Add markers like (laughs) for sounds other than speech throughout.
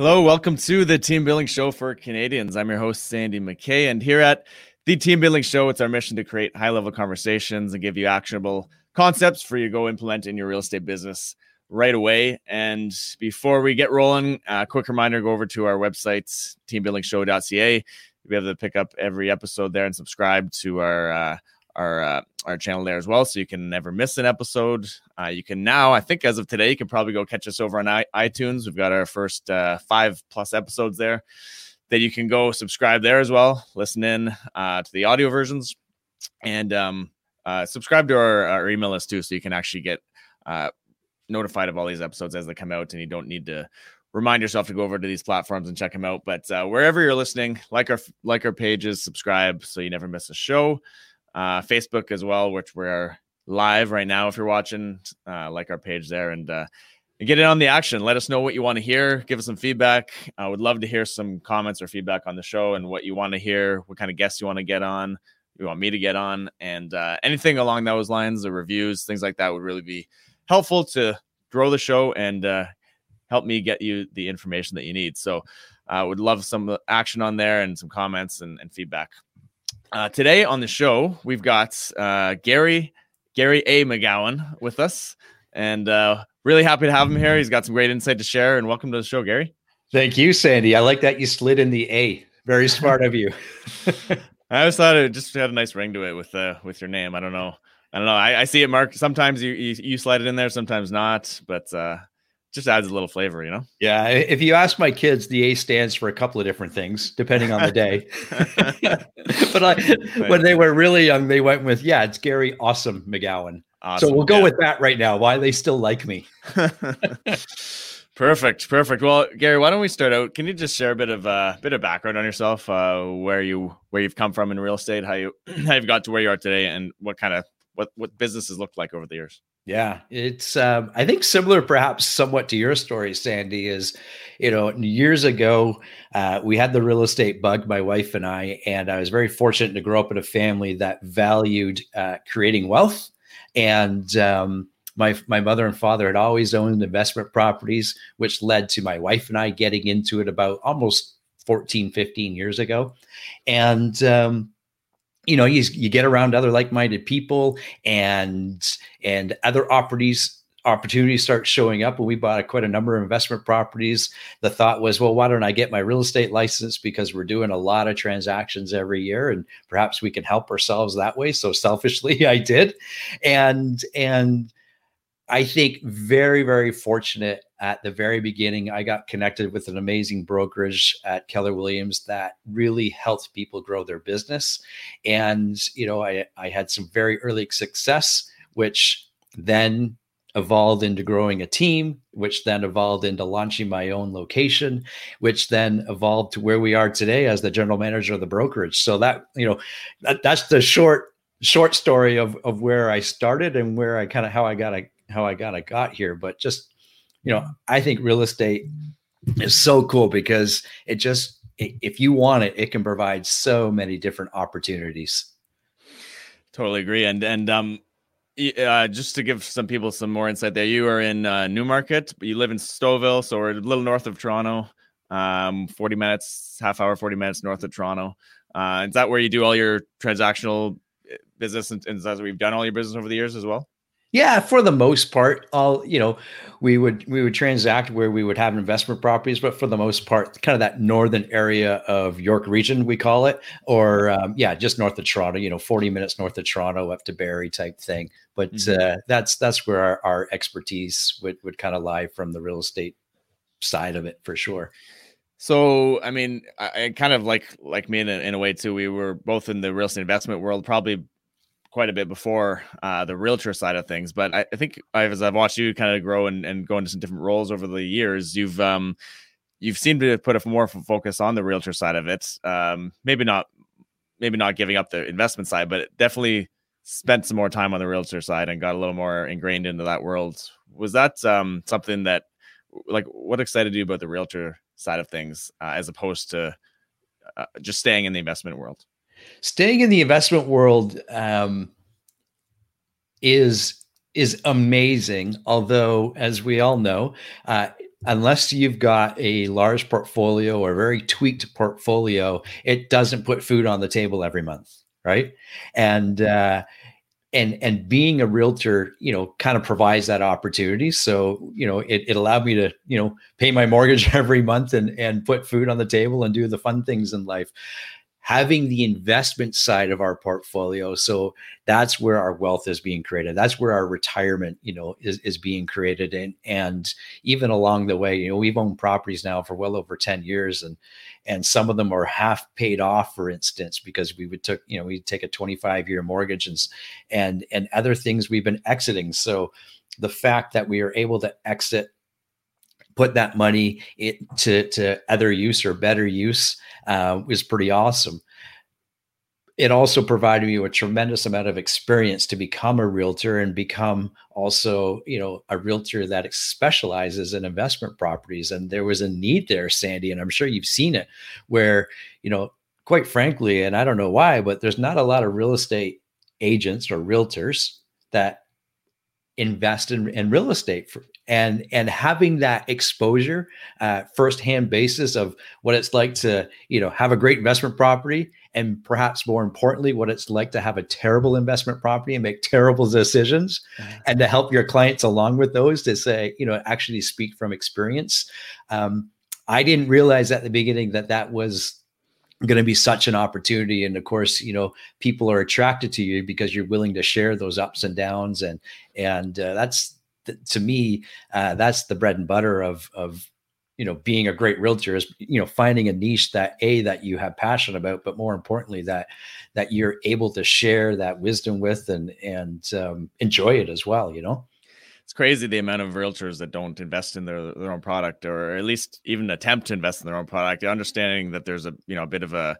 Hello, welcome to the Team Building Show for Canadians. I'm your host, Sandy McKay, and here at the Team Building Show, it's our mission to create high level conversations and give you actionable concepts for you to go implement in your real estate business right away. And before we get rolling, a quick reminder go over to our website, teambuildingshow.ca. You'll be able to pick up every episode there and subscribe to our uh, our uh, our channel there as well, so you can never miss an episode. Uh, you can now, I think, as of today, you can probably go catch us over on I- iTunes. We've got our first uh, five plus episodes there that you can go subscribe there as well. Listen in uh, to the audio versions and um, uh, subscribe to our, our, email list too, so you can actually get uh, notified of all these episodes as they come out, and you don't need to remind yourself to go over to these platforms and check them out. But uh, wherever you're listening, like our like our pages, subscribe so you never miss a show uh, Facebook as well, which we're live right now. If you're watching, uh, like our page there and, uh, and get in on the action. Let us know what you want to hear. Give us some feedback. I would love to hear some comments or feedback on the show and what you want to hear, what kind of guests you want to get on, you want me to get on, and uh, anything along those lines, the reviews, things like that would really be helpful to grow the show and uh, help me get you the information that you need. So, I uh, would love some action on there and some comments and, and feedback. Uh, today on the show, we've got uh, Gary Gary A. McGowan with us, and uh, really happy to have him here. He's got some great insight to share. And welcome to the show, Gary. Thank you, Sandy. I like that you slid in the A. Very smart of you. (laughs) (laughs) I always thought it just had a nice ring to it with uh, with your name. I don't know. I don't know. I, I see it marked. Sometimes you, you, you slide it in there, sometimes not. But uh, just adds a little flavor, you know? Yeah. If you ask my kids, the A stands for a couple of different things depending on the day. (laughs) (laughs) but I, when they were really young, they went with, yeah, it's Gary Awesome McGowan. Awesome. So we'll go yeah. with that right now. Why they still like me. (laughs) perfect. Perfect. Well, Gary, why don't we start out? Can you just share a bit of a uh, bit of background on yourself, uh, where you where you've come from in real estate, how you (clears throat) how you've got to where you are today, and what kind of what what businesses looked like over the years? Yeah, it's um, I think similar, perhaps somewhat to your story, Sandy. Is you know years ago uh, we had the real estate bug, my wife and I, and I was very fortunate to grow up in a family that valued uh, creating wealth, and um, my my mother and father had always owned investment properties, which led to my wife and I getting into it about almost 14, 15 years ago, and um, you know you, you get around other like-minded people and and other opportunities opportunities start showing up and we bought quite a number of investment properties. The thought was well why don't i get my real estate license because we're doing a lot of transactions every year and perhaps we can help ourselves that way. So selfishly (laughs) i did. And and I think very, very fortunate at the very beginning. I got connected with an amazing brokerage at Keller Williams that really helped people grow their business. And, you know, I, I had some very early success, which then evolved into growing a team, which then evolved into launching my own location, which then evolved to where we are today as the general manager of the brokerage. So that, you know, that, that's the short short story of of where I started and where I kind of how I got a how I got I got here, but just you know, I think real estate is so cool because it just if you want it, it can provide so many different opportunities. Totally agree, and and um, uh, just to give some people some more insight there, you are in uh, Newmarket, but you live in Stouffville, so we're a little north of Toronto, um, forty minutes, half hour, forty minutes north of Toronto. Uh, is that where you do all your transactional uh, business, and, and is that where you've done all your business over the years as well? Yeah, for the most part, all you know, we would we would transact where we would have investment properties, but for the most part, kind of that northern area of York region, we call it, or um, yeah, just north of Toronto. You know, forty minutes north of Toronto, up to Barrie type thing. But mm-hmm. uh, that's that's where our, our expertise would would kind of lie from the real estate side of it for sure. So, I mean, I, I, kind of like like me in a, in a way too. We were both in the real estate investment world, probably quite a bit before uh, the realtor side of things. But I, I think I've, as I've watched you kind of grow and, and go into some different roles over the years, you've um, you've seemed to put a more focus on the realtor side of it. Um, maybe not maybe not giving up the investment side, but definitely spent some more time on the realtor side and got a little more ingrained into that world. Was that um, something that like what excited you about the realtor side of things uh, as opposed to uh, just staying in the investment world? Staying in the investment world um, is is amazing. Although, as we all know, uh, unless you've got a large portfolio or a very tweaked portfolio, it doesn't put food on the table every month, right? And uh, and and being a realtor, you know, kind of provides that opportunity. So you know, it, it allowed me to you know pay my mortgage (laughs) every month and and put food on the table and do the fun things in life having the investment side of our portfolio. So that's where our wealth is being created. That's where our retirement you know is, is being created. And and even along the way you know we've owned properties now for well over 10 years and and some of them are half paid off for instance because we would took you know we take a 25 year mortgage and and and other things we've been exiting. So the fact that we are able to exit put that money it, to to other use or better use uh, was pretty awesome. It also provided me with a tremendous amount of experience to become a realtor and become also, you know, a realtor that specializes in investment properties. And there was a need there, Sandy, and I'm sure you've seen it, where, you know, quite frankly, and I don't know why, but there's not a lot of real estate agents or realtors that invest in, in real estate for, and and having that exposure uh, firsthand basis of what it's like to you know have a great investment property and perhaps more importantly what it's like to have a terrible investment property and make (laughs) terrible decisions mm-hmm. and to help your clients along with those to say you know actually speak from experience um, i didn't realize at the beginning that that was going to be such an opportunity and of course you know people are attracted to you because you're willing to share those ups and downs and and uh, that's to me, uh, that's the bread and butter of of you know being a great realtor is you know finding a niche that a that you have passion about, but more importantly that that you're able to share that wisdom with and and um, enjoy it as well. You know it's crazy the amount of realtors that don't invest in their, their own product or at least even attempt to invest in their own product understanding that there's a you know a bit of a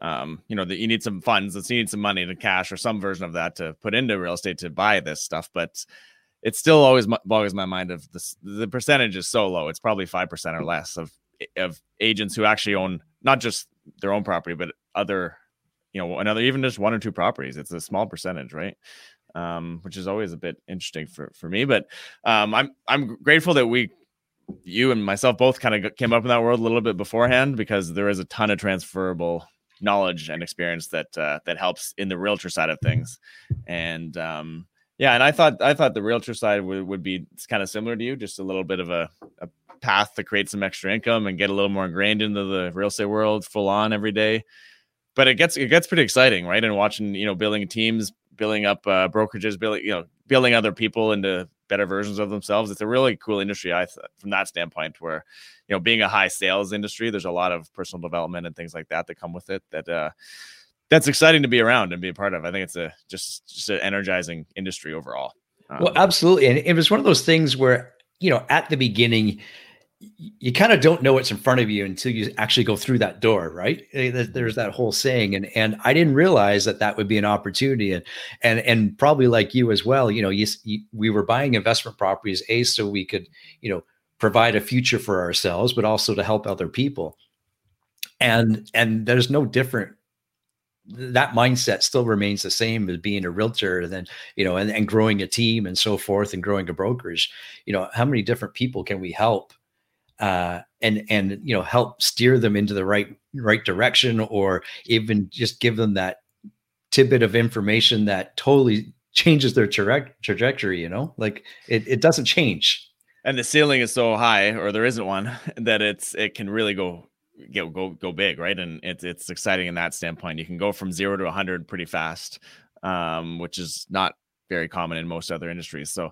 um, you know that you need some funds that you need some money to cash or some version of that to put into real estate to buy this stuff but it still always boggles my mind of the the percentage is so low. It's probably five percent or less of of agents who actually own not just their own property, but other, you know, another even just one or two properties. It's a small percentage, right? Um, which is always a bit interesting for for me. But um, I'm I'm grateful that we, you and myself both kind of came up in that world a little bit beforehand because there is a ton of transferable knowledge and experience that uh, that helps in the realtor side of things, and um, yeah, and I thought I thought the realtor side would, would be kind of similar to you, just a little bit of a, a path to create some extra income and get a little more ingrained into the real estate world full on every day. But it gets it gets pretty exciting, right? And watching, you know, building teams, building up uh, brokerages, building, you know, building other people into better versions of themselves. It's a really cool industry, I th- from that standpoint, where you know, being a high sales industry, there's a lot of personal development and things like that that come with it. That uh, that's exciting to be around and be a part of. I think it's a just just an energizing industry overall. Um, well, absolutely, and it was one of those things where you know at the beginning you kind of don't know what's in front of you until you actually go through that door right eh, there's that whole saying and and i didn't realize that that would be an opportunity and and and probably like you as well you know you, you, we were buying investment properties a so we could you know provide a future for ourselves but also to help other people and and there's no different that mindset still remains the same as being a realtor and then you know and, and growing a team and so forth and growing a brokerage. You know how many different people can we help uh, and and you know help steer them into the right right direction or even just give them that tidbit of information that totally changes their tra- trajectory you know? Like it, it doesn't change. And the ceiling is so high or there isn't one (laughs) that it's it can really go go go go big, right? And it's it's exciting in that standpoint. You can go from zero to 100 pretty fast, um, which is not very common in most other industries. So,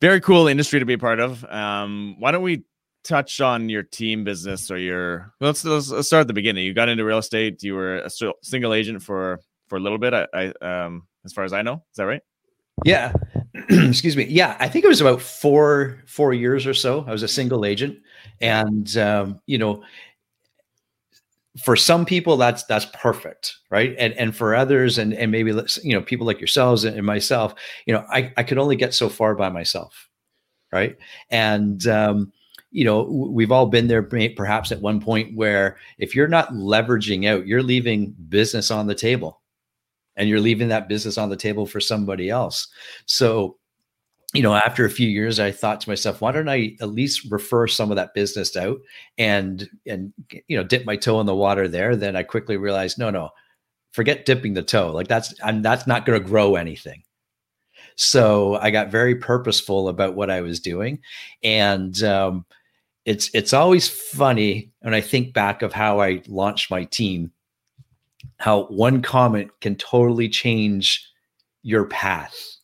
very cool industry to be a part of. Um, why don't we touch on your team business or your? Let's, let's, let's start at the beginning. You got into real estate. You were a single agent for for a little bit. I, I um, as far as I know, is that right? Yeah. (clears throat) Excuse me. Yeah, I think it was about four four years or so. I was a single agent, and um, you know, for some people that's that's perfect right? And and for others and and maybe you know people like yourselves and myself you know i i could only get so far by myself right? And um you know we've all been there perhaps at one point where if you're not leveraging out you're leaving business on the table and you're leaving that business on the table for somebody else. So you know, after a few years, I thought to myself, why don't I at least refer some of that business out and and you know dip my toe in the water there? Then I quickly realized, no, no, forget dipping the toe. Like that's I'm that's not going to grow anything. So I got very purposeful about what I was doing, and um, it's it's always funny when I think back of how I launched my team, how one comment can totally change your path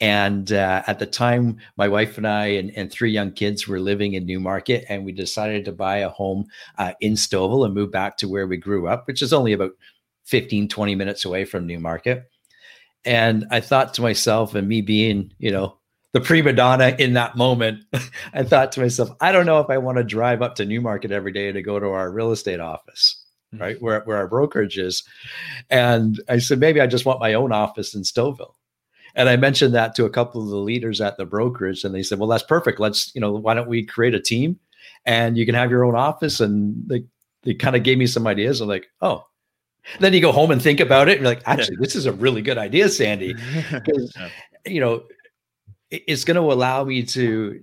and uh, at the time, my wife and I and, and, three young kids were living in Newmarket, and we decided to buy a home uh, in Stouffville and move back to where we grew up, which is only about 15, 20 minutes away from Newmarket. And I thought to myself, and me being, you know, the prima donna in that moment, (laughs) I thought to myself, I don't know if I want to drive up to Newmarket every day to go to our real estate office right where, where our brokerage is. And i said maybe i just want my own office in stouffville and I mentioned that to a couple of the leaders at the brokerage, and they said, "Well, that's perfect. Let's, you know, why don't we create a team, and you can have your own office." And they they kind of gave me some ideas. I'm like, "Oh." Then you go home and think about it. And you're like, actually, this is a really good idea, Sandy, (laughs) because you know it's going to allow me to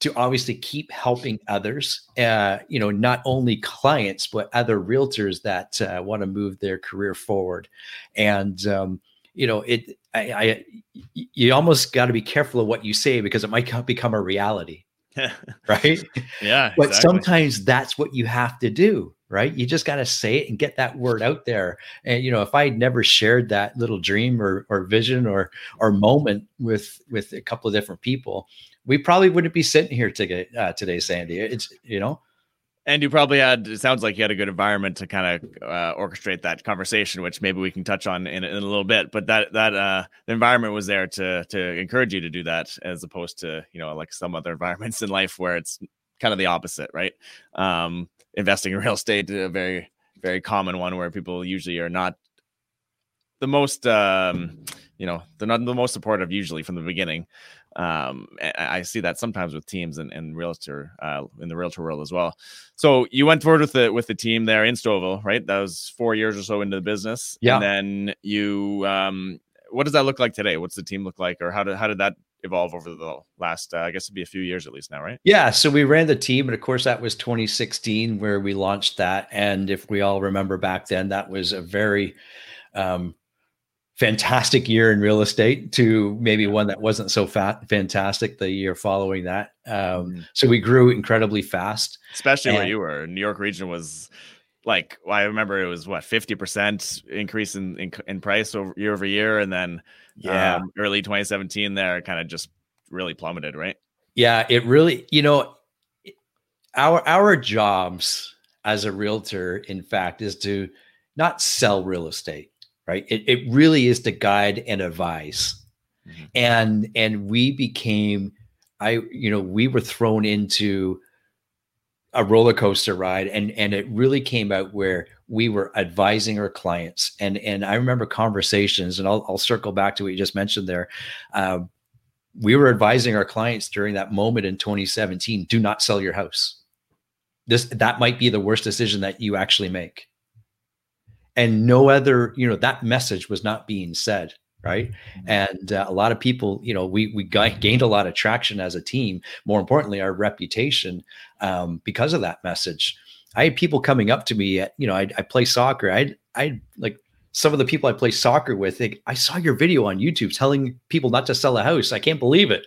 to obviously keep helping others uh, you know not only clients but other realtors that uh, want to move their career forward and um, you know it I, I you almost got to be careful of what you say because it might become a reality. (laughs) Right? Yeah (laughs) but exactly. sometimes that's what you have to do right? You just got to say it and get that word out there. And you know if i had never shared that little dream or or vision or or moment with with a couple of different people we probably wouldn't be sitting here today uh, today sandy. It's you know and you probably had, it sounds like you had a good environment to kind of uh, orchestrate that conversation, which maybe we can touch on in, in a little bit. But that, that, uh, the environment was there to, to encourage you to do that as opposed to, you know, like some other (laughs) environments in life where it's kind of the opposite, right? Um, investing in real estate, a very, very common one where people usually are not the most, um, you know, they're not the most supportive usually from the beginning um, I see that sometimes with teams and, and realtor uh, in the realtor world as well. So you went forward with the with the team there in Stouffville, right? That was four years or so into the business. Yeah. And then you, um, what does that look like today? What's the team look like, or how did how did that evolve over the last? Uh, I guess it'd be a few years at least now, right? Yeah. So we ran the team, and of course that was 2016 where we launched that. And if we all remember back then, that was a very um, fantastic year in real estate to maybe one that wasn't so fat fantastic the year following that. Um, mm-hmm. So we grew incredibly fast, especially and, where you were. New York region was like well, I remember it was what fifty percent increase in, in, in price over year over year, and then yeah, um, early 2017 there kind of just really plummeted, right? Yeah, it really you know our our jobs as a realtor, in fact, is to not sell real estate right? It, it really is to guide and advise. Mm-hmm. And and we became, I you know, we were thrown into a roller coaster ride, and and it really came out where we were advising our clients. And and I remember conversations, and I'll I'll circle back to what you just mentioned there. Um, we were advising our clients during that moment in 2017: do not sell your house. This that might be the worst decision that you actually make and no other you know that message was not being said right? Mm-hmm. and uh, a lot of people you know we we (laughs) gained a lot of traction as a team. More importantly our reputation um, because of that message. I had people coming up to me at, you know i i play soccer. I i like some of the people i play soccer with they, i saw your video on youtube telling people not to sell a house. I can't believe it.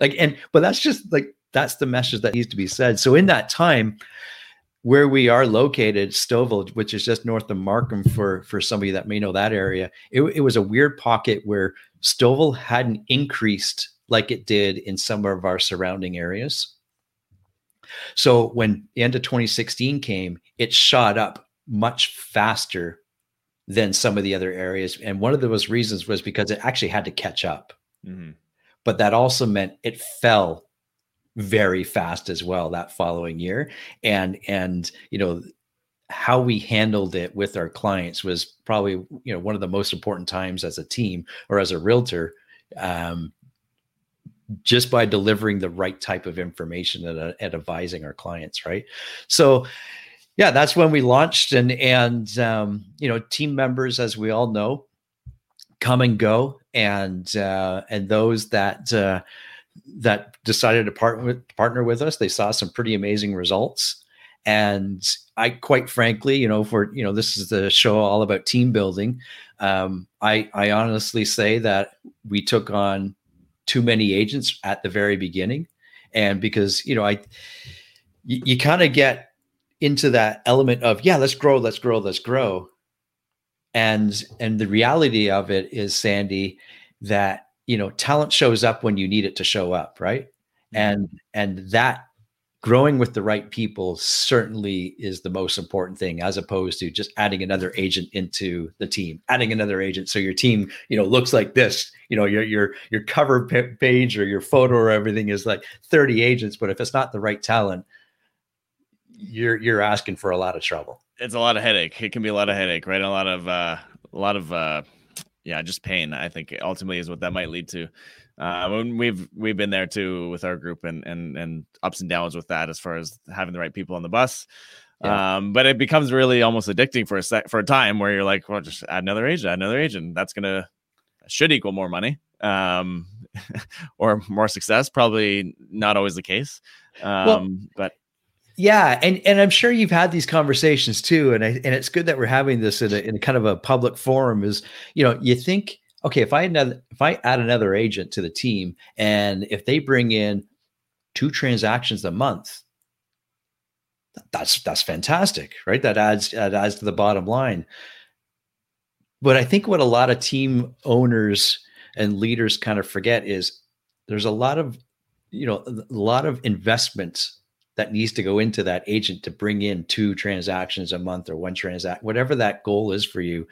Like and but that's just like that's the message that needs to be said. So in that time where we are located, Stouffville, which is just north of Markham for, for somebody that may know that area, it, it was a weird pocket where Stouffville hadn't increased like it did in some of our surrounding areas. So when the end of 2016 came, it shot up much faster than some of the other areas. And one of those reasons was because it actually had to catch up. Mm-hmm. But that also meant it fell very fast as well that following year. And and you know how we handled it with our clients was probably you know one of the most important times as a team or as a realtor um, just by delivering the right type of information and, uh, and advising our clients right? So yeah that's when we launched and and um, you know team members as we all know come and go, and uh, and those that uh, that decided to partner with partner with us, they saw some pretty amazing results. And I, quite frankly, you know, for you know, this is the show all about team building. Um, I I honestly say that we took on too many agents at the very beginning, and because you know, I you, you kind of get into that element of yeah, let's grow, let's grow, let's grow, and and the reality of it is, Sandy, that you know, talent shows up when you need it to show up, right? Mm-hmm. And and that growing with the right people certainly is the most important thing as opposed to just adding another agent into the team adding another agent so your team you know looks like this you know your your your cover page or your photo or everything is like 30 agents but if it's not the right talent you're you're asking for a lot of trouble it's a lot of headache it can be a lot of headache right a lot of uh a lot of uh yeah just pain i think ultimately is what that might lead to uh, we've we've been there too with our group and and and ups and downs with that as far as having the right people on the bus. Yeah. Um, but it becomes really almost addicting for a sec for a time where you're like, well, just add another agent, add another agent. That's gonna should equal more money, um, (laughs) or more success. Probably not always the case. Um, well, but yeah, and and I'm sure you've had these conversations too, and I, and it's good that we're having this in a, in a kind of a public forum. Is you know you think okay, if I another, if I add another agent to the team, and if they bring in two transactions a month, that's that's fantastic, right? That adds that adds to the bottom line. But I think what a lot of team owners and leaders kind of forget is there's a lot of you know a lot of investments that needs to go into that agent to bring in two transactions a month or one transact whatever that goal is for you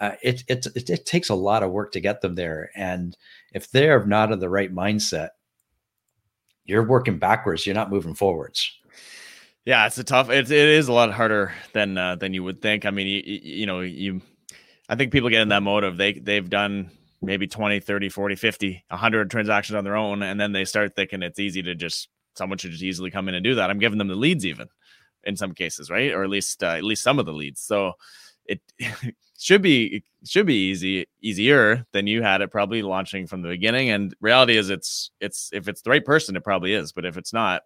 uh, it, it, it, it takes a lot of work to get them there. And if they're not in the right mindset you're working backwards. You're not moving forwards. Yeah it's a tough it, it is a lot harder than uh, than you would think. I mean you, you know you i think people get in that mode of they they've done maybe 20 30 40 50 100 transactions on their own and then they start thinking it's easy to just someone should just easily come in and do that. I'm giving them the leads even in some cases, right? Or at least uh, at least some of the leads. So it (laughs) should be it should be easy easier than you had it probably launching from the beginning. And reality is it's it's if it's the right person, it probably is. But if it's not,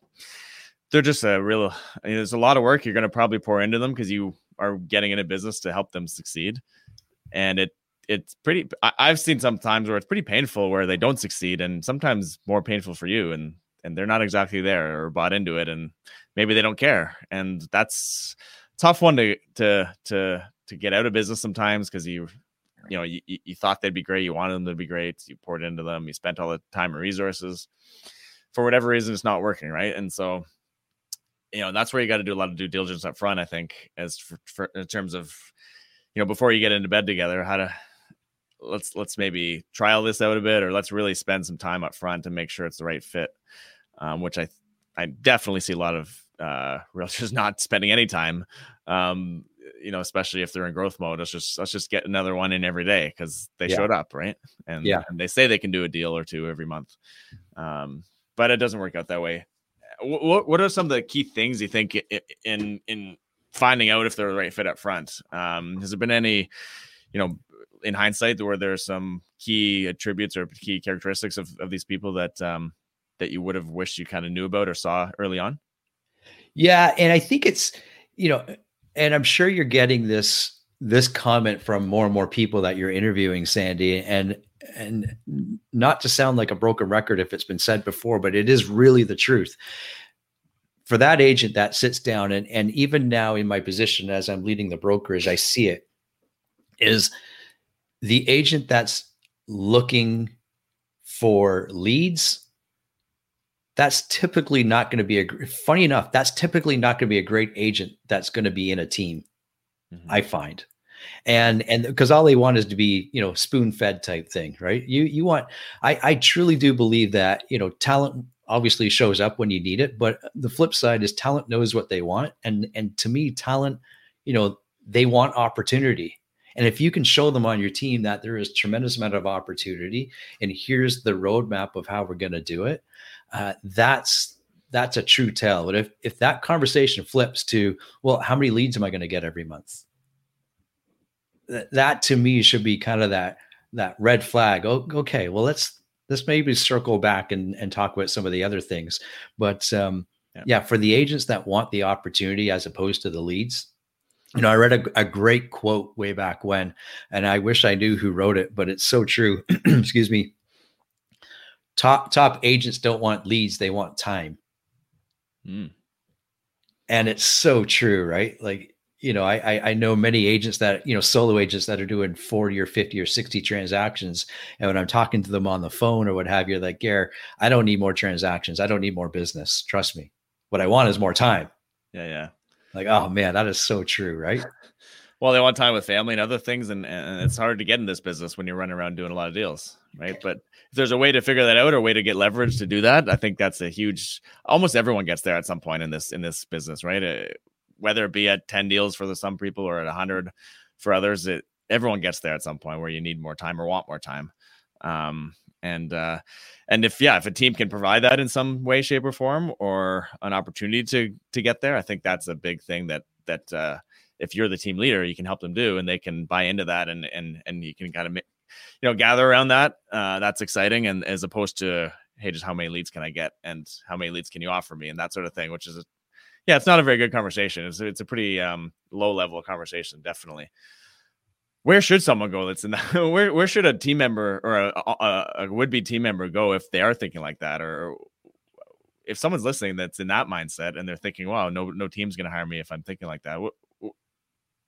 they're just a real I mean, there's a lot of work you're gonna probably pour into them because you are getting in a business to help them succeed. And it it's pretty I, have seen some times where it's pretty painful where they don't succeed and sometimes more painful for you and and they're not exactly there or bought into it and maybe they don't care and that's tough one to to to to get out of business sometimes because you you know you, you thought they'd be great you wanted them to be great you poured into them you spent all the time and resources. For whatever reason it's not working right? And so you know that's where you got to do a lot of due diligence up front i think as for, for, in terms of you know before you get into bed together how to let's let's maybe trial this out a bit or let's really spend some time up front to make sure it's the right fit um, which I I definitely see a lot of uh, (laughs) realtors not spending any time. Um, you know, especially if they're in growth mode. Let's just let's just get another one in every day because they yeah. showed up, right? And yeah, and they say they can do a deal or two every month, um, but it doesn't work out that way. What what are some of the key things you think in in finding out if they're the right fit up front? Um, has there been any, you know, in hindsight, where there's some key attributes or key characteristics of, of these people that um, that you would have wished you kind of knew about or saw early on? Yeah, and I think it's you know, and I'm sure you're getting this this comment from more and more people that you're interviewing, Sandy, and and not to sound like a broken record if it's been said before, but it is really the truth. For that agent that sits down and and even now in my position as I'm leading the brokerage, I see it is the agent that's looking for leads that's typically not going to be a funny enough that's typically not going to be a great agent that's going to be in a team mm-hmm. i find. And and because all they want is to be you know spoon fed type thing right? You you want i i truly do believe that you know talent obviously shows up when you need it but the flip side is talent knows what they want and and to me talent you know they want opportunity and if you can show them on your team that there is tremendous amount of opportunity and here's the roadmap of how we're going to do it uh, that's that's a true tell. But if if that conversation flips to, well, how many leads am I going to get every month? That, that to me should be kind of that that red flag. Oh, okay, well let's let's maybe circle back and and talk about some of the other things. But um, yeah. yeah, for the agents that want the opportunity as opposed to the leads, you know, I read a, a, great quote way back when, and I wish I knew who wrote it, but it's so true. (clears throat) Excuse me. Top top agents don't want leads; they want time. Mm. And it's so true, right? Like you know, I I know many agents that you know solo agents that are doing forty or fifty or sixty transactions, and when I'm talking to them on the phone or what have you, like, Gare, I don't need more transactions. I don't need more business. Trust me. What I want is more time. Yeah, yeah. Like, oh man, that is so true, right? Well, they want time with family and other things, and, and it's hard to get in this business when you're running around doing a lot of deals, right? But if there's a way to figure that out or a way to get leverage to do that, I think that's a huge. Almost everyone gets there at some point in this in this business, right? Uh, whether it be at ten deals for the, some people or at hundred for others, it everyone gets there at some point where you need more time or want more time. Um, and uh, and if yeah, if a team can provide that in some way, shape, or form, or an opportunity to to get there, I think that's a big thing that that uh, if you're the team leader, you can help them do, and they can buy into that, and and and you can kind of you know gather around that. Uh, that's exciting, and as opposed to hey, just how many leads can I get, and how many leads can you offer me, and that sort of thing, which is a, yeah, it's not a very good conversation. It's it's a pretty um, low level conversation, definitely where should someone go that's in that (laughs) where where should a team member or a, a, a would be team member go if they are thinking like that? Or if someone's listening that's in that mindset and they're thinking wow no no team's going to hire me if i'm thinking like that what, what,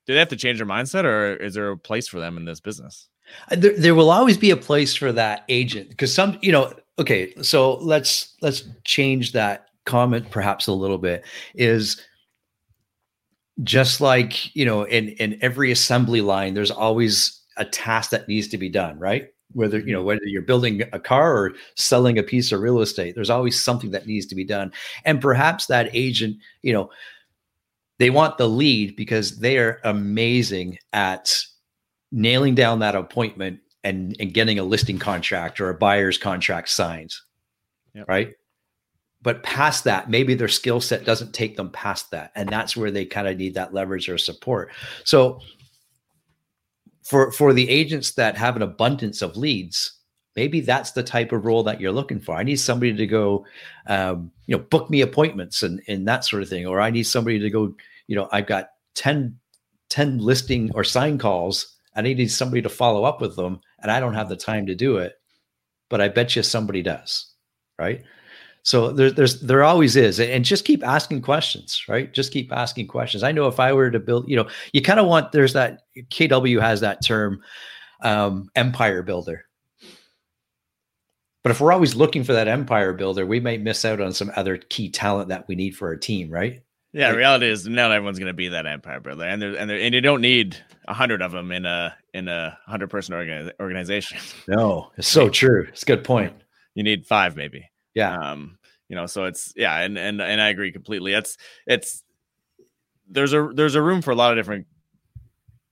do they have to change their mindset or is there a place for them in this business? Uh, there, there will always be a place for that agent because some you know okay so let's let's change that comment perhaps a little bit is just like you know in in every assembly line there's always a task that needs to be done right whether you know mm-hmm. whether you're building a car or selling a piece of real estate there's always something that needs to be done and perhaps that agent you know they want the lead because they are amazing at nailing down that appointment and and getting a listing contract or a buyer's contract signed yep. right but past that maybe their skill set doesn't take them past that and that's where they kind of need that leverage or support. So for for the agents that have an abundance of leads maybe that's the type of role that you're looking for. I need somebody to go um, you know book me appointments and and that sort of thing or i need somebody to go you know i've got 10 10 listing or sign calls and i need somebody to follow up with them and i don't have the time to do it but i bet you somebody does right so there, there's there always is, and just keep asking questions, right? Just keep asking questions. I know if I were to build, you know, you kind of want there's that KW has that term, um, empire builder. But if we're always looking for that empire builder, we might miss out on some other key talent that we need for our team, right? Yeah, like, reality is not everyone's going to be that empire builder, and there and there, and you don't need a hundred of them in a in a hundred person organi- organization. No, it's so true. It's a good point. You need five, maybe. Yeah. Um, you know, so it's yeah, and and and I agree completely. It's it's there's a there's a room for a lot of different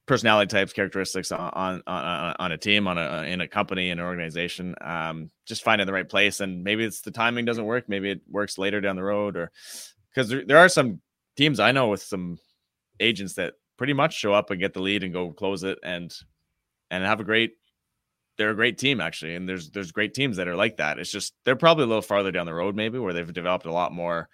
personality types, characteristics on on on a team, on a in a company, in an organization. Um, just finding the right place, and maybe it's the timing doesn't work. Maybe it works later down the road, or because there, there are some teams I know with some agents that pretty much show up and get the lead and go close it and and have a great they're a great team actually, and there's there's great teams that are like that. It's just they're probably a little farther down the road, maybe where they've developed a lot more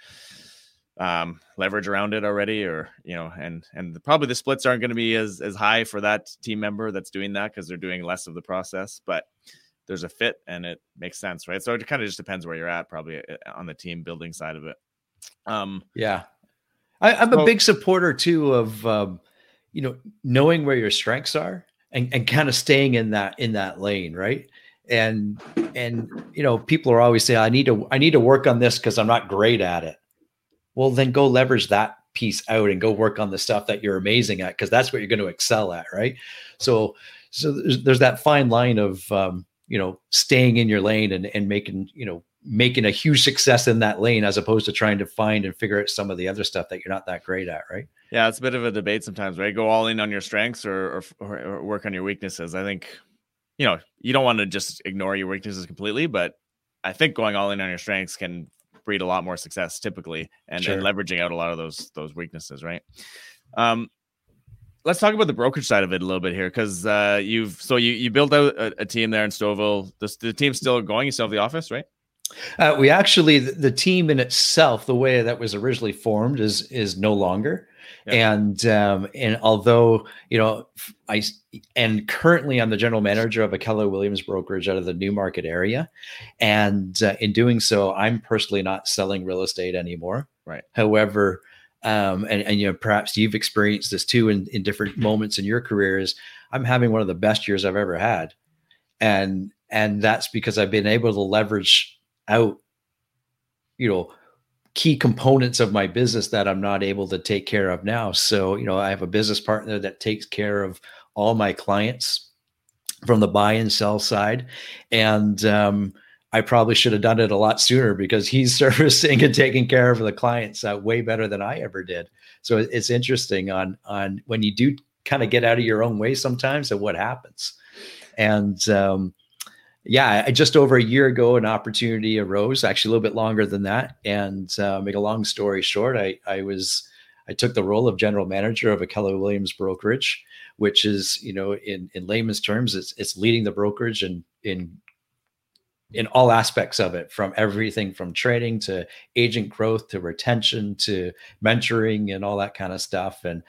um, leverage around it already, or you know, and and the, probably the splits aren't going to be as as high for that team member that's doing that because they're doing less of the process, but there's a fit and it makes sense, right? So it kind of just depends where you're at, probably uh, on the team building side of it. Um, yeah, I, am a big supporter too of um, you know knowing where your strengths are and, and kind of staying in that in that lane right? And and you know people are always saying i need to i need to work on this because i'm not great at it. Well then go leverage that piece out and go work on the stuff that you're amazing at because that's what you're going to excel at right? So so there's, there's that fine line of um, you know staying in your lane and and making you know making a huge success in that lane as opposed to trying to find and figure out some of the other stuff that you're not that great at right yeah, it's a bit of a debate sometimes, right? Go all in on your strengths or, or, or work on your weaknesses. I think, you know, you don't want to just ignore your weaknesses completely, but I think going all in on your strengths can breed a lot more success typically, and, sure. and leveraging out a lot of those those weaknesses, right? Um, let's talk about the brokerage side of it a little bit here, because uh, you've so you you built out a, a team there in Stouffville. The, the team's still going. You still have the office, right? Uh, we actually the, the, team in itself, the way that was originally formed, is is no longer. Yeah. And um, and although you know I and currently I'm the general manager of a Keller Williams brokerage out of the Newmarket area, and uh, in doing so, I'm personally not selling real estate anymore. Right. However, um, and and you know perhaps you've experienced this too in in different moments in your career. Is I'm having one of the best years I've ever had, and and that's because I've been able to leverage out, you know, key components of my business that I'm not able to take care of now. So, you know, I have a business partner that takes care of all my clients from the buy and sell side. And um, I probably should have done it a lot sooner because he's (laughs) servicing and taking care of the clients uh, way better than I ever did. So it's interesting on on when you do kind of get out of your own way sometimes and what happens. And um, yeah, just over a year ago, an opportunity arose, actually a little bit longer than that. And uh, make a long story short, I, I was I took the role of general manager of a Keller Williams brokerage, which is, you know, in, in layman's terms, it's it's leading the brokerage and in in all aspects of it, from everything from trading to agent growth to retention to mentoring and all that kind of stuff. And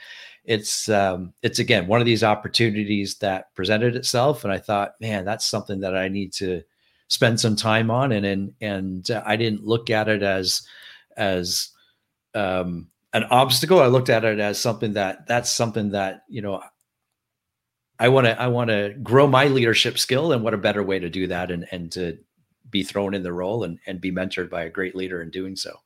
it's um, it's again one of these opportunities that presented itself, and I thought, man, that's something that I need to spend some time on, and and and uh, I didn't look at it as as um, an obstacle. I looked at it as something that that's something that you know I want to I want to grow my leadership skill, and what a better way to do that, and and to be thrown in the role and and be mentored by a great leader in doing so.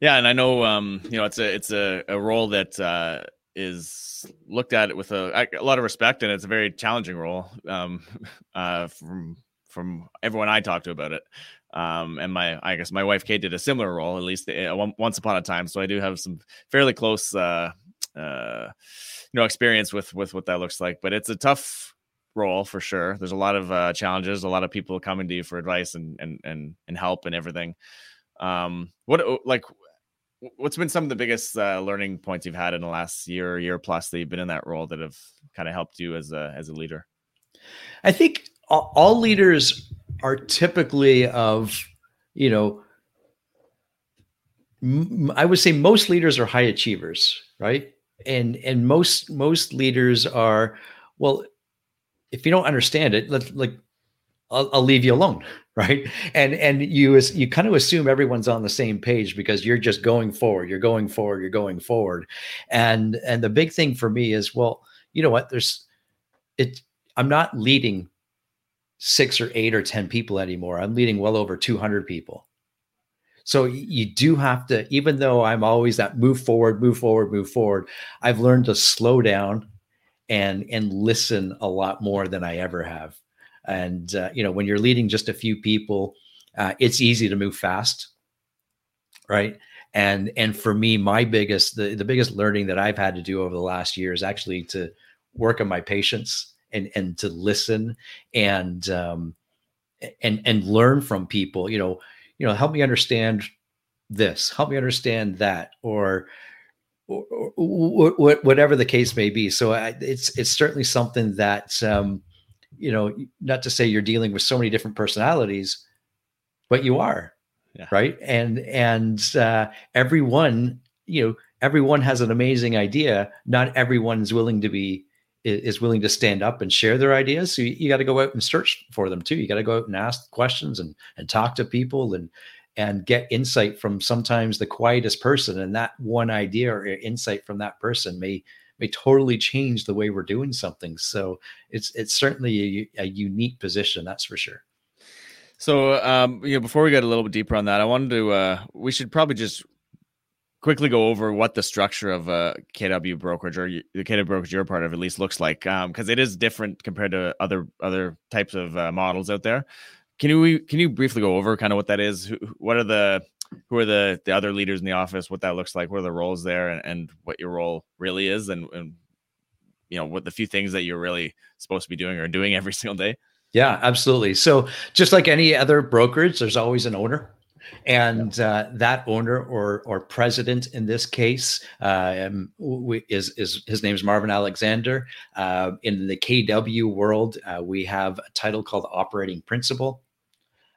Yeah, and I know um, you know it's a it's a, a role that uh, is looked at it with a, a lot of respect, and it's a very challenging role um, (laughs) uh, from from everyone I talked to about it. Um, and my, I guess my wife Kate did a similar role, at least uh, once upon a time. So I do have some fairly close, uh, uh, you know, experience with with what that looks like. But it's a tough role for sure. There's a lot of uh, challenges, a lot of people coming to you for advice and and and and help and everything. Um, what like what's been some of the biggest uh, learning points you've had in the last year, year plus that you've been in that role that have kind of helped you as a as a leader? I think all, leaders are typically of, you know, I would say most leaders are high achievers, right? And and most most leaders are well. If you don't understand it, let, like I'll, I'll leave you alone, (laughs) right? And and you you kind of assume everyone's on the same page because you're just going forward you're going forward you're going forward. And and the big thing for me is well you know what? There's it i'm not leading six or eight or ten people anymore. I'm leading well over 200 people. So you do have to even though i'm always that move forward move forward move forward i've learned to slow down and and listen a lot more than i ever have and uh, you know, when you're leading just a few people, uh, it's easy to move fast, right? And and for me, my biggest the, the biggest learning that I've had to do over the last year is actually to work on my patience and and to listen and um, and and learn from people. You know, you know, help me understand this, help me understand that, or or, or, or, whatever the case may be. So I, it's it's certainly something that um, you know, not to say you're dealing with so many different personalities, but you are, yeah. right? And and uh, everyone, you know, everyone has an amazing idea. Not everyone's willing to be is willing to stand up and share their ideas. So you, you got to go out and search for them too. You got to go out and ask questions and and talk to people and and get insight from sometimes the quietest person. And that one idea or insight from that person may may totally change the way we're doing something. So it's it's certainly a, a unique position, that's for sure. So um, you know, before we get a little bit deeper on that, I wanted to uh, we should probably just quickly go over what the structure of a KW brokerage or the KW brokerage you're part of at least looks like, because um, it is different compared to other other types of uh, models out there. Can you can you briefly go over kind of what that is? What are the who are the the other leaders in the office, what that looks like, what are the roles there, and, and what your role really is, and, and you know what the few things that you're really supposed to be doing or doing (laughs) every single day. Yeah, absolutely. So just like any other brokerage, there's always an owner. and uh, that owner or or president in this case uh, is is his name is Marvin Alexander. Uh, in the KW world, uh, we have a title called operating principal.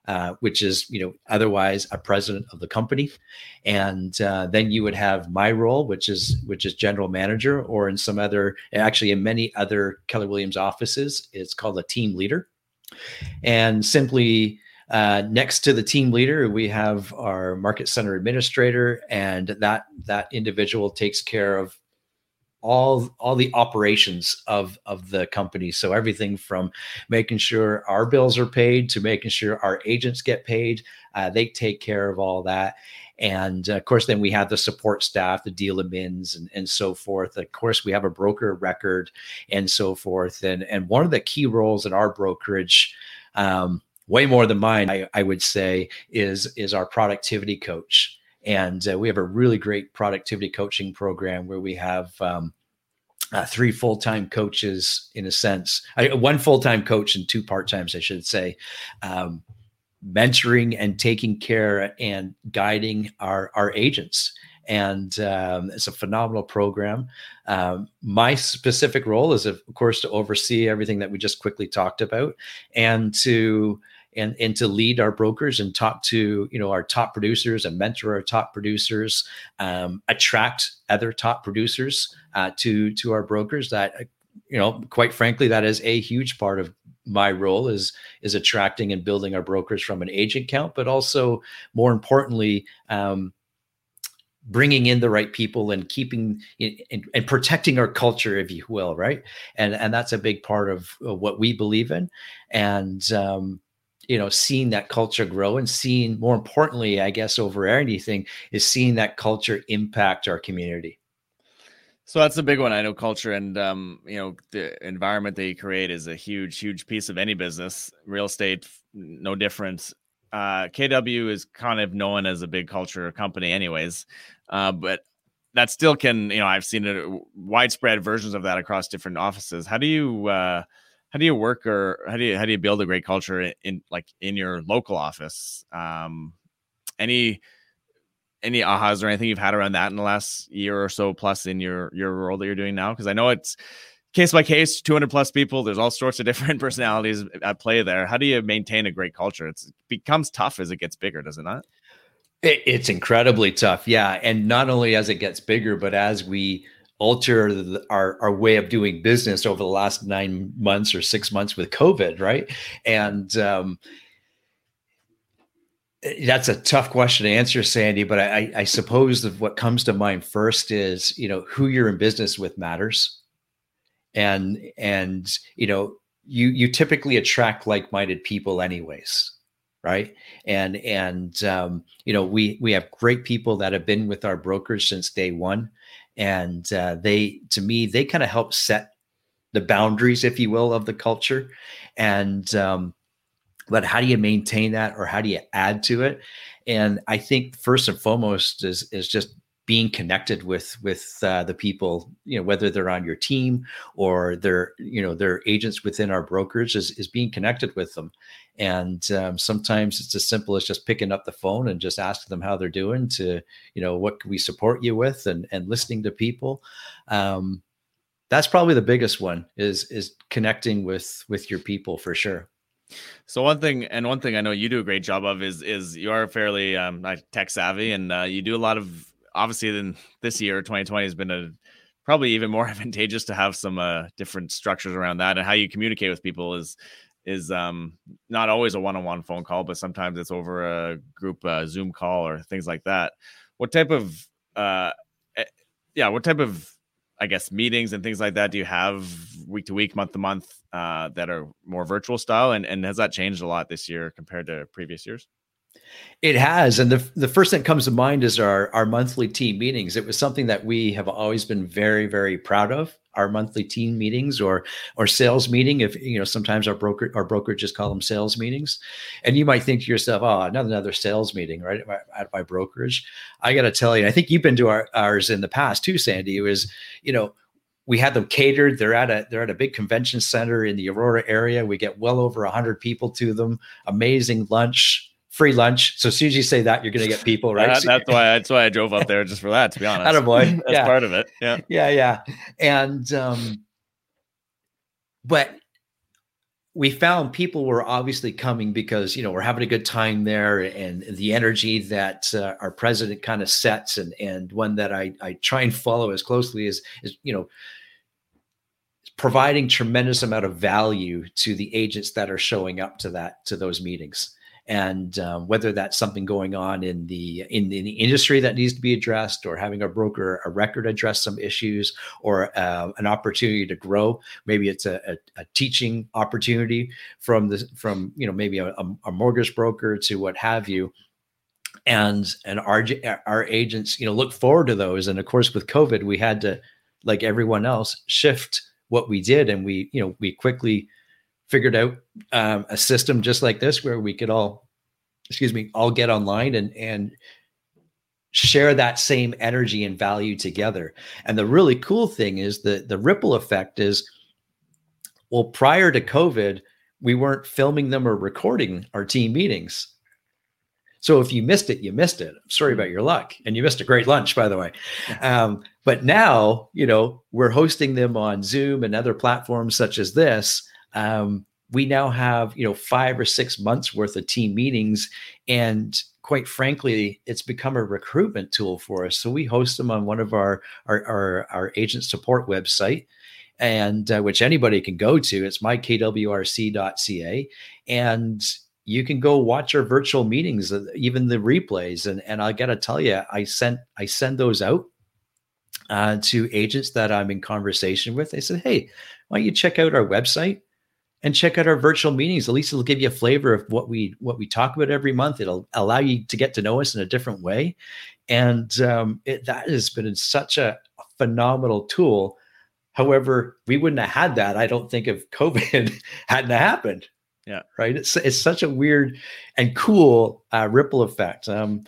Uh, which is you know otherwise a president of the company. And uh, then you would have my role which is which is general manager or in some other actually in many other keller williams offices it's called a team leader. And simply uh, next to the team leader, we have our market center administrator, and that that individual takes care of all all the operations of of the company. So everything from making sure our bills are paid to making sure our agents get paid. Uh, they take care of all that. And uh, of course, then we have the support staff, the deal admins, and, and so forth. Of course, we have a broker record and so forth. And, and one of the key roles in our brokerage um, way more than mine, I, I would say, is is our productivity coach. And uh, we have a really great productivity coaching program where we have um, uh, three full time coaches, in a sense, I, one full time coach and two part times, I should say, um, mentoring and taking care and guiding our our agents and um, it's a phenomenal program. Um, my specific role is, of course, to oversee everything that we just quickly talked about, and to and and to lead our brokers and talk to you know our top producers and mentor our top producers, um, attract other top producers uh, to to our brokers. That uh, you know, quite frankly, that is a huge part of my role is is attracting and building our brokers from an agent count, but also more importantly. Um, bringing in the right people and keeping and, and, protecting our culture if you will right and and that's a big part of what we believe in and um, you know seeing that culture grow and seeing more importantly i guess over anything is seeing that culture impact our community. So that's a big one. I know culture and um, you know the environment that you create is a huge huge piece of any business. Real estate no different uh, kw is kind of known as a big culture company anyways uh, but that still can you know i've seen it widespread versions of that across different offices. How do you uh, how do you work or how do you how do you build a great culture in, in like in your local office? Um any any ahas or anything you've had around that in the last year or so plus in your your role that you're doing now? Because i know it's case by case 200 plus people there's all sorts of different (laughs) personalities at play there. How do you maintain a great culture? It's, it becomes tough as it gets bigger does it not? It's incredibly tough yeah and not only as it gets bigger but as we alter the, our, our way of doing business over the last nine months or six months with COVID, right? And um, that's a tough question to answer, Sandy. But I, I suppose that what comes to mind first is you know who you're in business with matters, and and you know you you typically attract like-minded people anyways right and and um, you know we we have great people that have been with our brokers since day one and uh, they to me they kind of help set the boundaries if you will of the culture. And um, but how do you maintain that or how do you add to it? And i think first and foremost is is just being connected with with uh, the people you know whether they're on your team or they're you know they're agents within our brokers is, is being connected with them. And um, sometimes it's as simple as just picking up the phone and just asking them how they're doing to you know what can we support you with and and listening to people. Um, that's probably the biggest one is is connecting with with your people for sure. So one thing, and one thing I know you do a great job of is is you are fairly um, tech savvy, and uh, you do a lot of obviously then this year 2020 has been a probably even more (laughs) advantageous to have some uh, different structures around that and how you communicate with people is is um, not always a one-on-one phone call but sometimes it's over a group uh, zoom call or things like that. What type of uh, eh, yeah what type of i guess meetings and things like that do you have week to week month to month uh, that are more virtual style and, and has that changed a lot this year compared to previous years it has, and the the first thing that comes to mind is our our monthly team meetings. It was something that we have always been very very proud of. Our monthly team meetings or or sales meeting. If you know, sometimes our broker our broker just call them sales meetings, and you might think to yourself, "Oh, another another sales meeting, right?" At my, at my brokerage. I got to tell you, I think you've been to our, ours in the past too, Sandy. Was you know we had them catered. They're at a they're at a big convention center in the Aurora area. We get well over hundred people to them. Amazing lunch free lunch. So as soon as you say that, you're going to get people, right? That, that's why that's why I drove up (laughs) there just for that. To be honest, boy, (laughs) that's yeah. part of it. Yeah, yeah, yeah. And um, but we found people were obviously coming because you know we're having a good time there, and the energy that uh, our president kind of sets, and and one that I I try and follow as closely as is you know providing tremendous amount of value to the agents that are showing up to that to those meetings and um, whether that's something going on in the in, in, the industry that needs to be addressed or having a broker a record address some issues or uh, an opportunity to grow. Maybe it's a, a, a, teaching opportunity from the from you know maybe a, a mortgage broker to what have you. And and our our agents you know look forward to those. And of course with covid we had to like everyone else shift what we did. And we you know we quickly figured out um, a system just like this where we could all excuse me all get online and and share that same energy and value together and the really cool thing is the the ripple effect is well prior to covid we weren't filming them or recording our team meetings so if you missed it, you missed it. I'm sorry about your luck. And you missed a great lunch, by the way. Um, but now, you know, we're hosting them on Zoom and other platforms such as this. Um, we now have, you know, five or six months worth of team meetings. And quite frankly, it's become a recruitment tool for us. So we host them on one of our our, our, our agent support website and uh, which anybody can go to. It's mykwrc.ca. And you can go watch our virtual meetings, uh, even the replays. And and I got to tell you, I sent I send those out uh, to agents that I'm in conversation with. They said, "Hey, why don't you check out our website and check out our virtual meetings? At least it'll give you a flavor of what we what we talk about every month. It'll allow you to get to know us in a different way, and um, it, that has been such a phenomenal tool." However, we wouldn't have had that, I don't think, if (laughs) COVID hadn't happened. Yeah. Right. It's it's such a weird and cool uh, ripple effect. Um,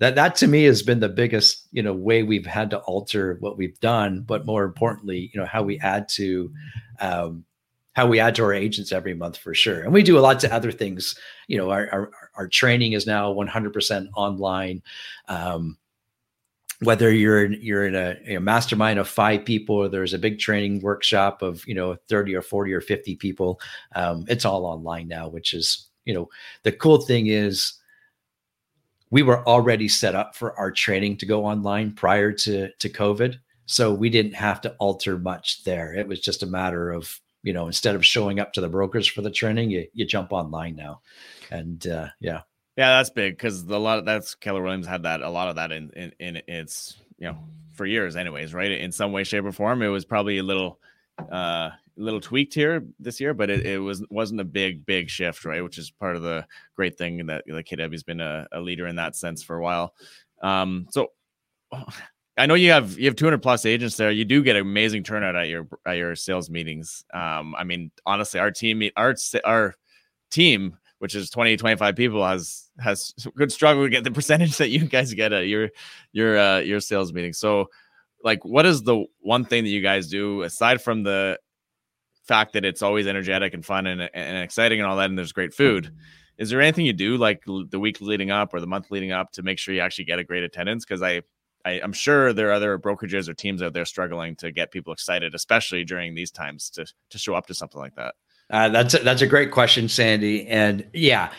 that that to me has been the biggest you know way we've had to alter what we've done, but more importantly, you know how we add to um, how we add to our agents every month for sure. And we do a lot to other things. You know, our our, our training is now 100% online. Um, whether you're in, you're in a, a, mastermind of five people or there's a big training workshop of you know 30 or 40 or 50 people um, it's all online now which is you know the cool thing is we were already set up for our training to go online prior to to covid so we didn't have to alter much there it was just a matter of you know instead of showing up to the brokers for the training you, you jump online now and uh, yeah yeah, that's big because a lot of that's Keller Williams had that a lot of that in, in in its you know for years anyways, right? In some way, shape, or form, it was probably a little uh little tweaked here this year, but it, it was wasn't a big big shift, right? Which is part of the great thing that like KW's been a, a leader in that sense for a while. Um, so I know you have you have 200 plus agents there. You do get amazing turnout at your at your sales meetings. Um, I mean, honestly, our team our our team which is 20 25 people has has (laughs) good struggle to get the (laughs) percentage that you guys get at your your uh your sales meeting so like what is the one thing that you guys do aside from the fact that it's always energetic and fun and, and exciting and all that and there's great food is there anything you do like the week leading up or the month leading up to make sure you actually get a great attendance because I, I i'm sure there are other brokerages or teams out there struggling to get people excited especially during these times to to show up to something like that uh, that's a, that's a great question, Sandy. And yeah,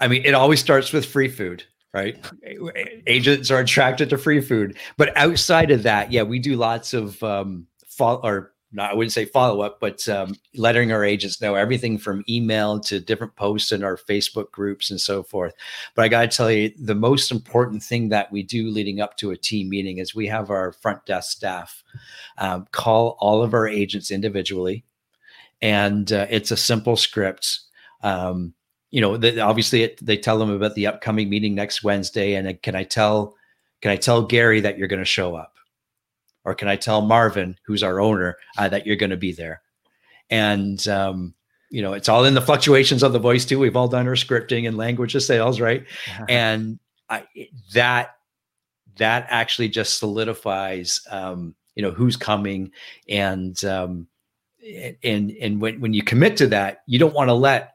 I mean, it always starts with free food, right? (laughs) Agents are attracted to free food, but outside of that, yeah, we do lots of um, follow or not, I wouldn't say follow up, but um, letting our agents know everything from email to different posts in our Facebook groups and so forth. But I got to tell you, the most important thing that we do leading up to a team meeting is we have our front desk staff um, call all of our agents individually and uh, it's a simple script. Um, you know, the, obviously it, they tell them about the upcoming meeting next Wednesday, and can I tell can I tell Gary that you're going to show up, or can I tell Marvin, who's our owner, uh, that you're going to be there? And um, you know, it's all in the fluctuations of the voice too. We've all done our scripting and language of sales, right? and I, that that actually just solidifies, um, you know, who's coming and um, and and when when you commit to that, you don't want to let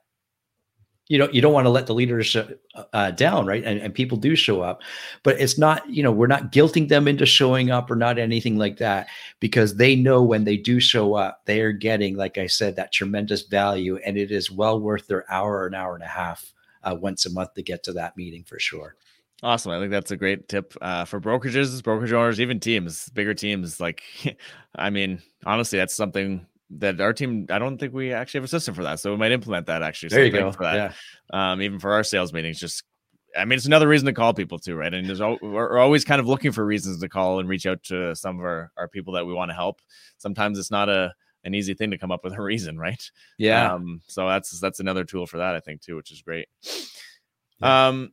you know you don't want to let the leadership uh, down right and, and people do show up but it's not you know we're not guilting them into showing up or not anything like that because they know when they do show up they are getting like i said that tremendous value and it is well worth their hour or an hour and a half uh, once a month to get to that meeting for sure Awesome. I think that's a great tip uh, for brokerages, brokerage owners, even teams, bigger teams. Like, (laughs) I mean, honestly, that's something that our team i don't think we actually have a system for that so we might implement that actually there you go for that. yeah. um, even for our sales meetings just i mean it's another reason to call people too right and there's we're always kind of looking for reasons to call and reach out to some of our, our people that we want to help. Sometimes it's not a an easy thing to come up with a (laughs) reason right? Yeah. Um, so that's that's another tool for that i think too which is great. Yeah. um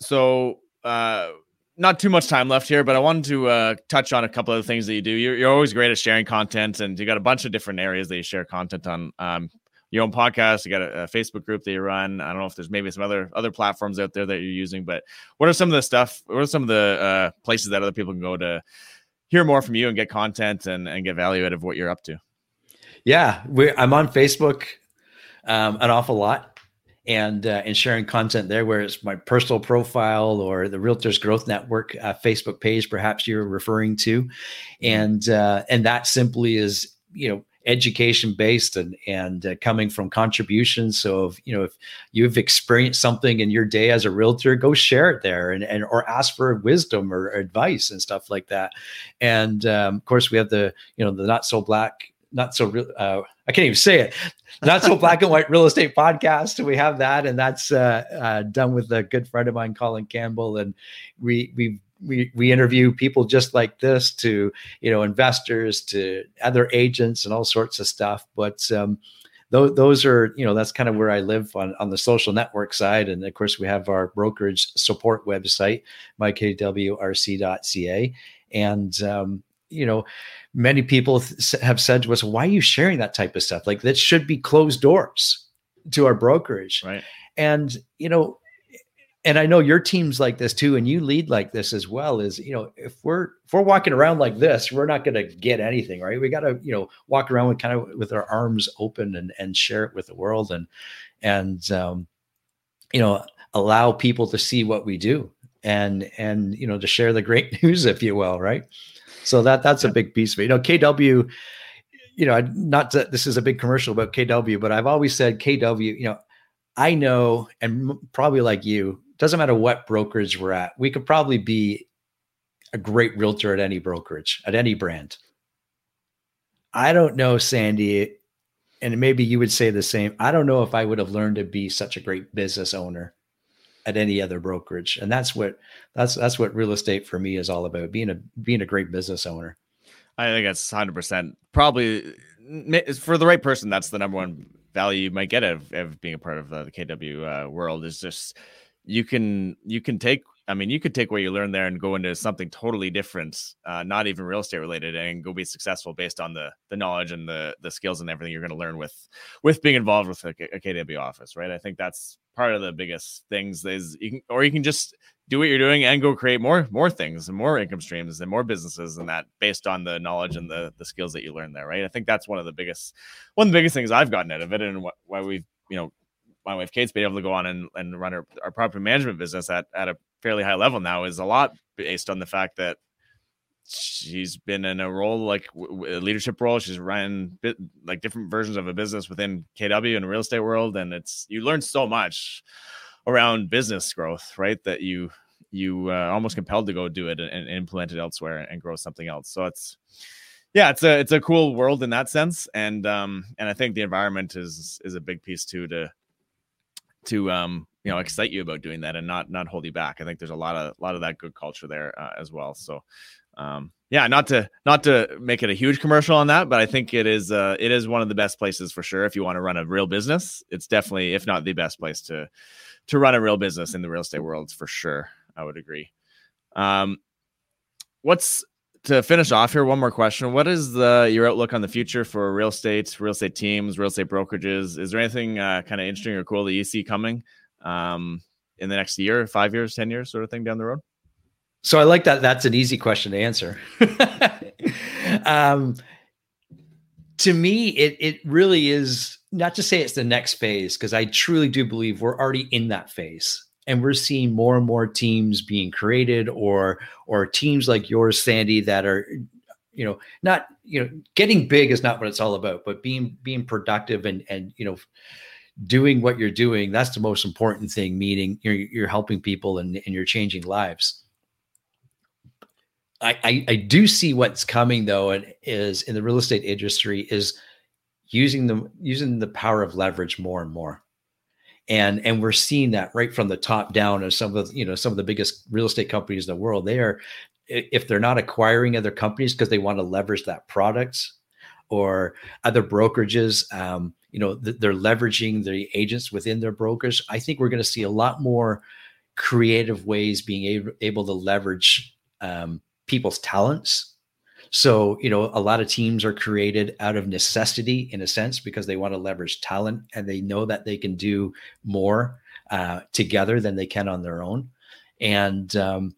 so uh not too much time left here, but I wanted to uh, touch on a couple of the things that you do. You're, you're, always great at sharing content, and you got a bunch of different areas that you share content on. Um, your own podcast, you got a, a, Facebook group that you run. I don't know if there's maybe some other other platforms out there that you're using, but what are some of the stuff? What are some of the uh, places that other people can go to hear more from you and get content and, and get value out of what you're up to? Yeah, I'm on Facebook um, an awful lot and uh, and sharing content there, where it's my personal profile or the Realtors Growth Network uh, Facebook page, perhaps you're referring to, mm-hmm. and uh, and that simply is you know education based and and uh, coming from contributions. So if you know if you've experienced something in your day as a realtor, go share it there and and or ask for wisdom or advice and stuff like that. And um, of course, we have the you know the not so black not so real. I can't even say it. Not so black and white real estate podcast. We have that, and that's uh, uh, done with a good friend of mine, Colin Campbell, and we we we we interview people just like this to you know investors to other agents and all sorts of stuff. But um, those those are you know that's kind of where I live on on the social network side, and of course we have our brokerage support website, mykwrc.ca, and um, you know many people have said to us, why are you sharing that type of stuff? Like that should be closed doors to our brokerage. Right. And, you know, and I know your team's like this too, and you lead like this as well. Is you know, if we're if we're walking around like this, we're not going to get anything, right? We got to you know walk around with kind of with our arms open and and share it with the world, and and um, you know allow people to see what we do, and and you know to share the great (laughs) news, if you will, right? So that that's a big piece of it. You know, KW, you know, not that this is a big commercial about KW, but I've always said KW, you know, I know, and probably like you, doesn't matter what brokerage we're at, we could probably be a great realtor at any brokerage, at any brand. I don't know, Sandy, and maybe you would say the same. I don't know if I would have learned to be such a great business owner at any other brokerage. And that's what that's that's what real estate for me is all about being a being a great business owner. I think that's 100% probably for the right person that's the number one value you might get of, of being a part of the, the kw uh, world is just you can you can take I mean, you could take what you learned there and go into something totally different, uh, not even real estate related, and go be successful based on the the knowledge and the the skills and everything you're going to learn with with being involved with a, a, KW office, right? I think that's part of the biggest things is you can, or you can just do what you're doing and go create more more things and more income streams and more businesses and that based on the knowledge and the the skills that you learn there, right? I think that's one of the biggest one of the biggest things I've gotten out of it, and why we've you know my wife Kate's been able to go on and, and run our, our property management business at, at a fairly high level now is a lot based on the fact that she's been in a role like a leadership role. She's run bit, like different versions of a business within KW and real estate world, and it's you learn so much around business growth, right? That you you uh, almost compelled to go do it and, and implement it elsewhere and grow something else. So it's yeah, it's a it's a cool world in that sense, and um and I think the environment is is a big piece too to to um you know excite you about doing that and not not hold you back. I think there's a lot of a lot of that good culture there uh, as well. So um yeah not to not to make it a huge commercial on that but i think it is uh it is one of the best places for sure if you want to run a real business. It's definitely if not the best place to to run a real business in the real estate world for sure i would agree. Um what's to finish off here one more question. What is the your outlook on the future for real estate real estate teams real estate brokerages? Is there anything uh, kind of interesting or cool that you see coming um, in the next year, five years, 10 years sort of thing down the road? So I like that. That's an easy question to answer. (laughs) um, to me, it, it really is not to say it's the next phase because I truly do believe we're already in that phase and we're seeing more and more teams being created or or teams like yours sandy that are you know not you know getting big is not what it's all about but being being productive and and you know doing what you're doing that's the most important thing meaning you're, you're helping people and, and you're changing lives. I, I, I do see what's coming though and is in the real estate industry is using the using the power of leverage more and more. And and we're seeing that right from the top down as some of the you know some of the biggest real estate companies in the world. They are if they're not acquiring other companies because they want to leverage that products or other brokerages um, you know th- they're leveraging the agents within their brokers i think we're going to see a lot more creative ways being able, able to leverage um, people's talents so, you know, a lot of teams are created out of necessity in a sense because they want to leverage talent and they know that they can do more uh, together than they can on their own. And, um,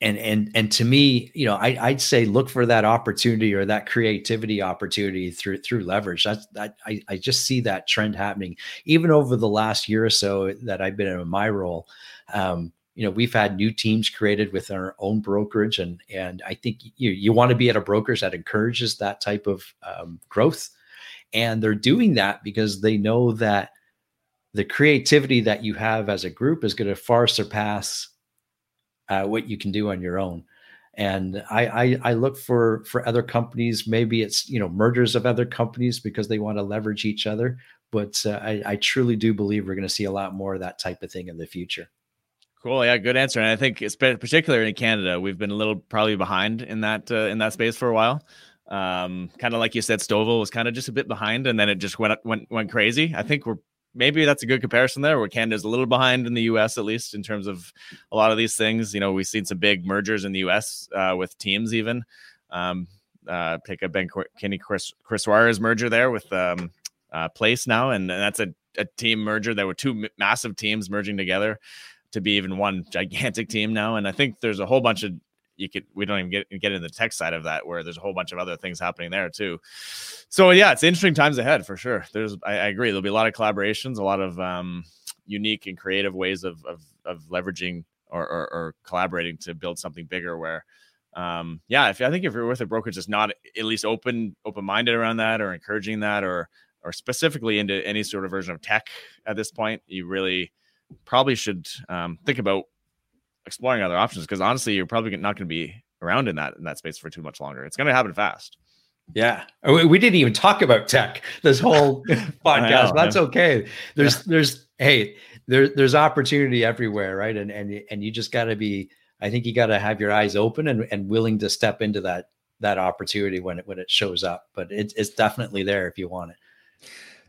and and and to me, you know, I, would say look for that opportunity or that creativity opportunity through through leverage. That's that I, I just see that trend happening even over the last year or so that I've been in my role. Um, you know we've had new teams created with our own brokerage and and i think you, you want to be at a brokerage that encourages that type of um, growth and they're doing that because they know that the creativity that you have as a group is going to far surpass uh, what you can do on your own and I, I, I look for for other companies maybe it's you know mergers of other companies because they want to leverage each other but uh, I, I truly do believe we're going to see a lot more of that type of thing in the future Cool. Yeah, good answer. And I think, it's particularly in Canada, we've been a little probably behind in that uh, in that space for a while. Um, kind of like you said, Stouffville was kind of just a bit behind, and then it just went went went crazy. I think we're maybe that's a good comparison there, where Canada's a little behind in the U.S. at least in terms of a lot of these things. You know, we've seen some big mergers in the U.S. Uh, with teams even. Um, uh, pick a Ben Kinney Chris Chris Suarez merger there with um, uh, Place now, and, and that's a, a team merger. There were two massive teams merging together to be even one gigantic team now. And I think there's a whole bunch of you could we don't even get get in the tech side of that where there's a whole bunch of other things happening there too. So yeah, it's interesting times ahead for sure. There's I, I agree there'll be a lot of collaborations, a lot of um, unique and creative ways of of, of leveraging or, or, or collaborating to build something bigger. Where um, yeah, if I think if you're with a brokerage that's not at least open open minded around that or encouraging that or or specifically into any sort of version of tech at this point, you really probably should um, think about exploring other options because honestly, you're probably not going to be around in that in that space for too much longer. It's going to happen fast. Yeah, oh, we didn't even talk about tech this whole (laughs) podcast. Know, That's okay. There's yeah. there's hey there there's opportunity everywhere, right? And and and you just got to be. I think you got to have your eyes open and, and willing to step into that that opportunity when it when it shows up. But it's it's definitely there if you want it.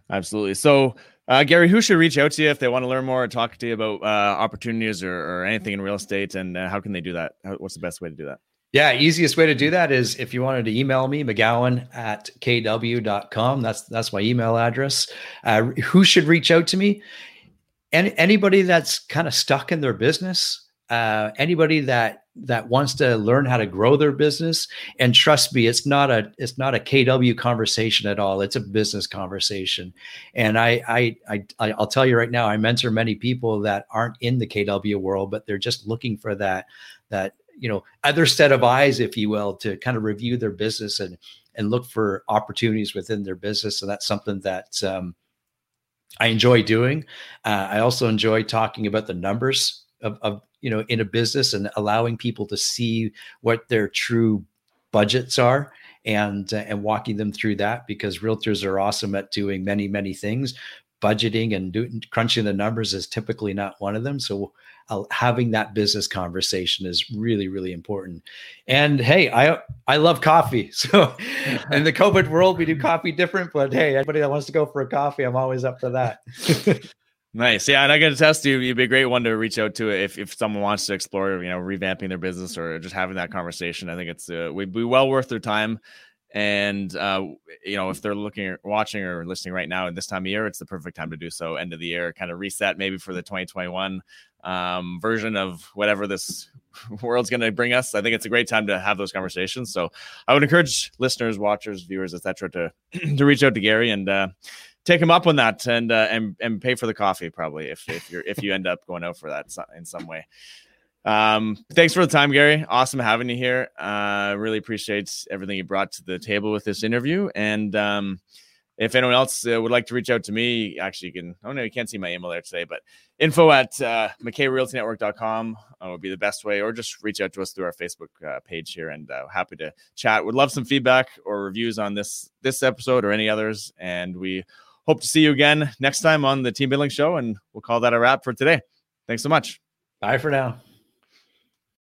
Absolutely. So uh, Gary, who should reach out to you if they want to learn more or talk to you about uh, opportunities or, or, anything in real estate? And uh, how can they do that? How, what's the best way to do that? Yeah, easiest way to do that is if you wanted to email me, McGowan at kw.com. That's that's my email address. Uh, who should reach out to me? Any, anybody that's kind of stuck in their business, uh, anybody that that wants to learn how to grow their business and trust me it's not a it's not a kw conversation at all. It's a business conversation. And i i, I i'll tell you right now i mentor many people that aren't in the kw world but they're just looking for that that you know other set of eyes if you will to kind of review their business and and look for opportunities within their business. And that's something that um, i enjoy doing. Uh, i also enjoy talking about the numbers of, of you know in a business and allowing people to see what their true budgets are and uh, and walking them through that because realtors are awesome at doing many many things. Budgeting and doing crunching the numbers is typically not one of them. So uh, having that business conversation is really really important. And hey i i love coffee. (laughs) So in the covid world we do coffee different but hey anybody that wants to go for a coffee i'm always up for that (laughs) Nice. Yeah. And I got to test you, you'd be a great one to reach out to if, if someone wants to explore, you know, revamping their business or just having that conversation. I think it's, uh, would be well worth their time. And, uh, you know, if they're looking or watching or listening right now at this time of year, it's the perfect time to do so. End of the year, kind of reset maybe for the 2021 um, version of whatever this (laughs) world's going to bring us. I think it's a great time to have those conversations. So I would encourage listeners, watchers, viewers, etc., to (clears throat) to reach out to Gary and uh, take him up on that and uh, and and pay for the coffee probably if if you're if you end up going out for that in some way. Um, thanks for the time, Gary. Awesome having you here. Uh, really appreciate everything you brought to the table with this interview. And um, if anyone else uh, would like to reach out to me, actually, you can. Oh no, you can't see my email there today, but info at uh, McKayRealtyNetwork.com uh, would be the best way, or just reach out to us through our Facebook uh, page here, and uh, happy to chat. Would love some feedback or reviews on this this episode or any others, and we hope to see you again next time on the Team Building Show, and we'll call that a wrap for today. Thanks so much. Bye for now.